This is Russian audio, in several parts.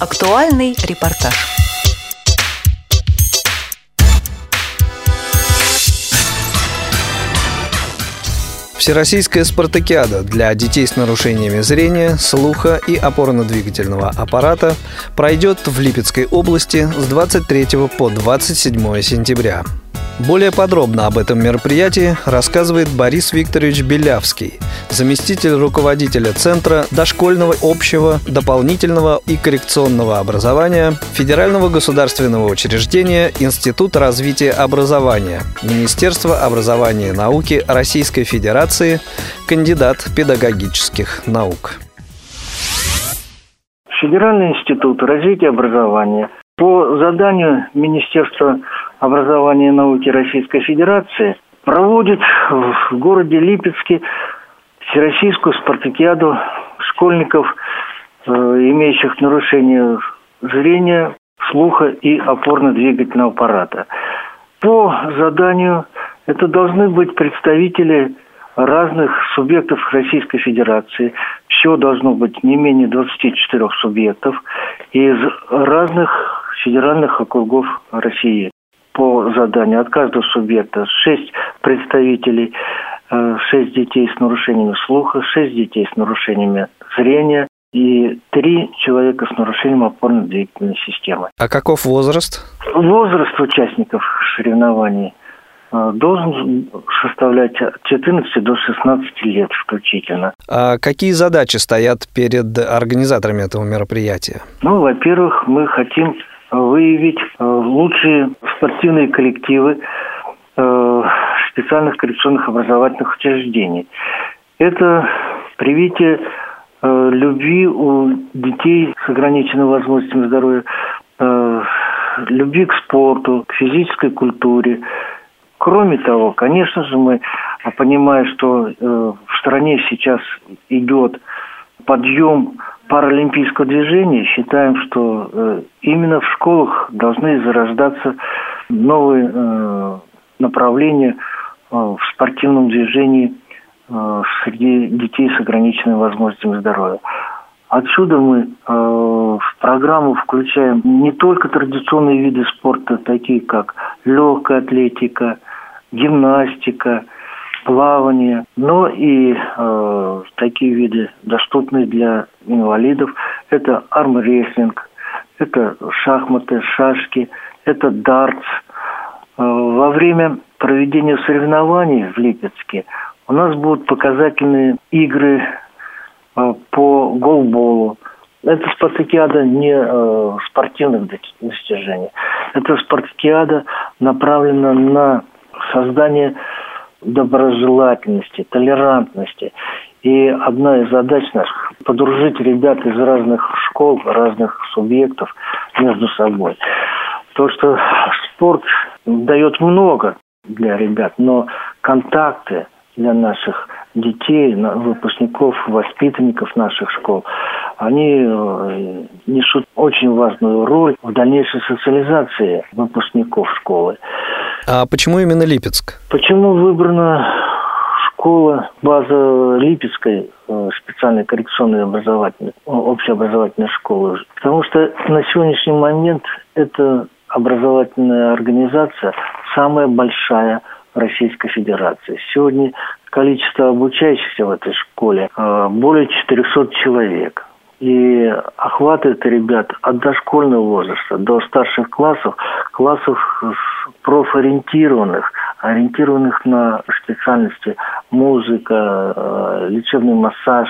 Актуальный репортаж. Всероссийская спартакиада для детей с нарушениями зрения, слуха и опорно-двигательного аппарата пройдет в Липецкой области с 23 по 27 сентября. Более подробно об этом мероприятии рассказывает Борис Викторович Белявский, заместитель руководителя Центра дошкольного общего, дополнительного и коррекционного образования Федерального государственного учреждения Института развития образования Министерства образования и науки Российской Федерации, кандидат педагогических наук. Федеральный институт развития образования по заданию Министерства образования и науки Российской Федерации проводит в городе Липецке всероссийскую спартакиаду школьников, э, имеющих нарушение зрения, слуха и опорно-двигательного аппарата. По заданию это должны быть представители разных субъектов Российской Федерации. Всего должно быть не менее 24 субъектов из разных федеральных округов России по заданию от каждого субъекта шесть представителей, э, шесть детей с нарушениями слуха, шесть детей с нарушениями зрения и три человека с нарушением опорно-двигательной системы. А каков возраст? Возраст участников соревнований э, должен составлять от 14 до 16 лет включительно. А какие задачи стоят перед организаторами этого мероприятия? Ну, во-первых, мы хотим выявить э, лучшие спортивные коллективы э, специальных коррекционных образовательных учреждений. Это привитие э, любви у детей с ограниченными возможностями здоровья, любви к спорту, к физической культуре. Кроме того, конечно же, мы понимая, что в стране сейчас идет подъем паралимпийского движения считаем, что э, именно в школах должны зарождаться новые э, направления э, в спортивном движении среди детей с ограниченными возможностями здоровья. Отсюда мы в программу включаем не только традиционные виды спорта, такие как легкая атлетика, гимнастика – плавание, но и э, такие виды, доступные для инвалидов, это армрестлинг, это шахматы, шашки, это дартс. Э, во время проведения соревнований в Липецке у нас будут показательные игры э, по голболу. Это спартакиада не э, спортивных достижений. Это спартакиада направлена на создание доброжелательности, толерантности. И одна из задач наших – подружить ребят из разных школ, разных субъектов между собой. То, что спорт дает много для ребят, но контакты для наших детей, выпускников, воспитанников наших школ, они э, несут очень важную роль в дальнейшей социализации выпускников школы. А почему именно Липецк? Почему выбрана школа, база Липецкой э, специальной коррекционной образовательной, общеобразовательной школы? Потому что на сегодняшний момент эта образовательная организация самая большая в Российской Федерации. Сегодня количество обучающихся в этой школе э, более 400 человек. И охватывает ребят от дошкольного возраста до старших классов, классов профориентированных, ориентированных на специальности музыка, э, лечебный массаж.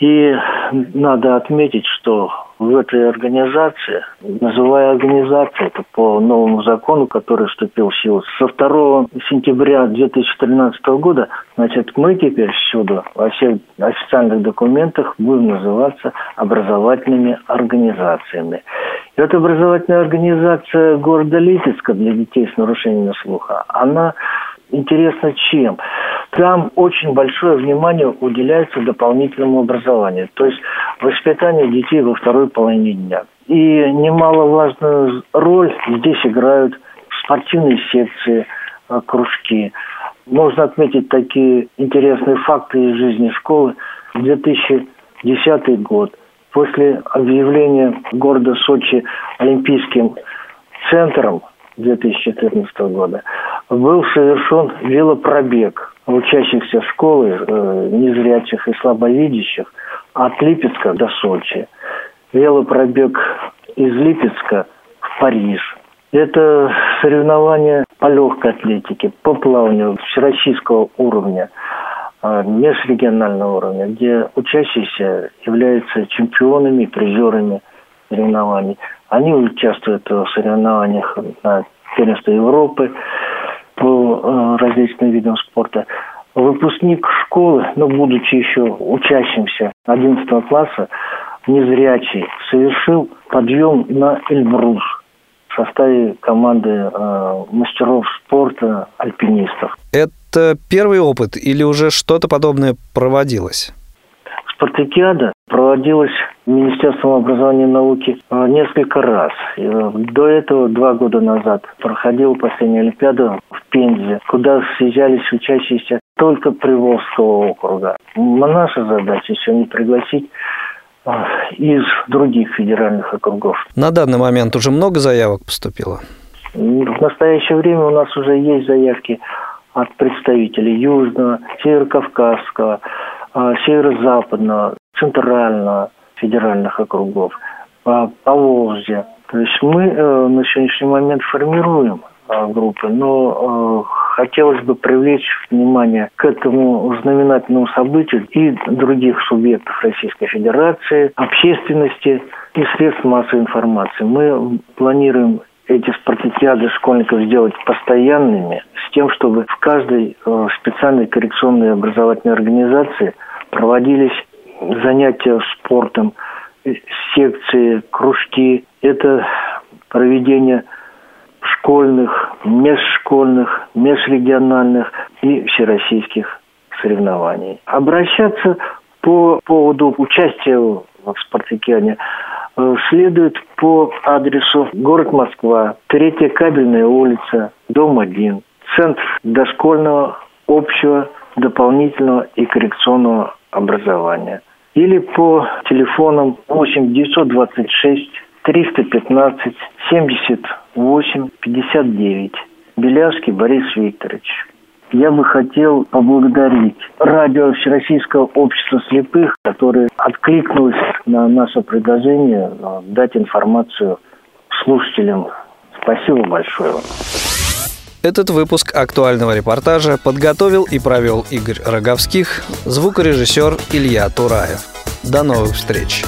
И надо отметить, что в этой организации, называя организация, это по новому закону, который вступил в силу со 2 сентября 2013 года, значит, мы теперь всюду, во всех официальных документах будем называться образовательными организациями. И эта образовательная организация города Липецка для детей с нарушениями слуха, она интересна чем? Там очень большое внимание уделяется дополнительному образованию, то есть воспитанию детей во второй половине дня. И немаловажную роль здесь играют спортивные секции, э, кружки. Можно отметить такие интересные факты из жизни школы. 2010 год После объявления города Сочи Олимпийским центром 2014 года был совершен велопробег учащихся школы, э, незрячих и слабовидящих от Липецка до Сочи. Велопробег из Липецка в Париж. Это соревнования по легкой атлетике, по плаванию всероссийского уровня, а, межрегионального уровня, где учащиеся являются чемпионами, призерами соревнований. Они участвуют в соревнованиях на первенстве Европы по э, различным видам спорта. Выпускник школы, но ну, будучи еще учащимся 11 класса, незрячий, совершил подъем на Эльбрус в составе команды э, мастеров спорта, альпинистов. Это первый опыт или уже что-то подобное проводилось? Спартакиада проводилась Министерством образования и науки э, несколько раз. Э, до этого, два года назад, проходила последняя Олимпиада в Пензе, куда съезжались учащиеся только Приволжского округа. Наша задача сегодня пригласить э, из других федеральных округов. На данный момент уже много заявок поступило? В настоящее время у нас уже есть заявки от представителей Южного, Северо-Кавказского, а, северо-западного, центрального федеральных округов, по Поволжье. То есть мы э, на сегодняшний момент формируем а, группы, но э, хотелось бы привлечь внимание к этому знаменательному событию и других субъектов Российской Федерации, общественности и средств массовой информации. Мы планируем эти спартакиады школьников сделать постоянными, с тем, чтобы в каждой э, специальной коррекционной образовательной организации проводились занятия спортом, секции, кружки. Это проведение школьных, межшкольных, межрегиональных и всероссийских соревнований. Обращаться по поводу участия в спартакиаде Э, следует по адресу город Москва, третья кабельная улица, дом 1, центр дошкольного, общего, дополнительного и коррекционного образования. Или по телефонам 8 926 315 78 59. Белявский Борис Викторович я бы хотел поблагодарить радио Всероссийского общества слепых, которое откликнулось на наше предложение э, дать информацию слушателям. Спасибо большое. Этот выпуск актуального репортажа подготовил и провел Игорь Роговских, звукорежиссер Илья Тураев. До новых встреч!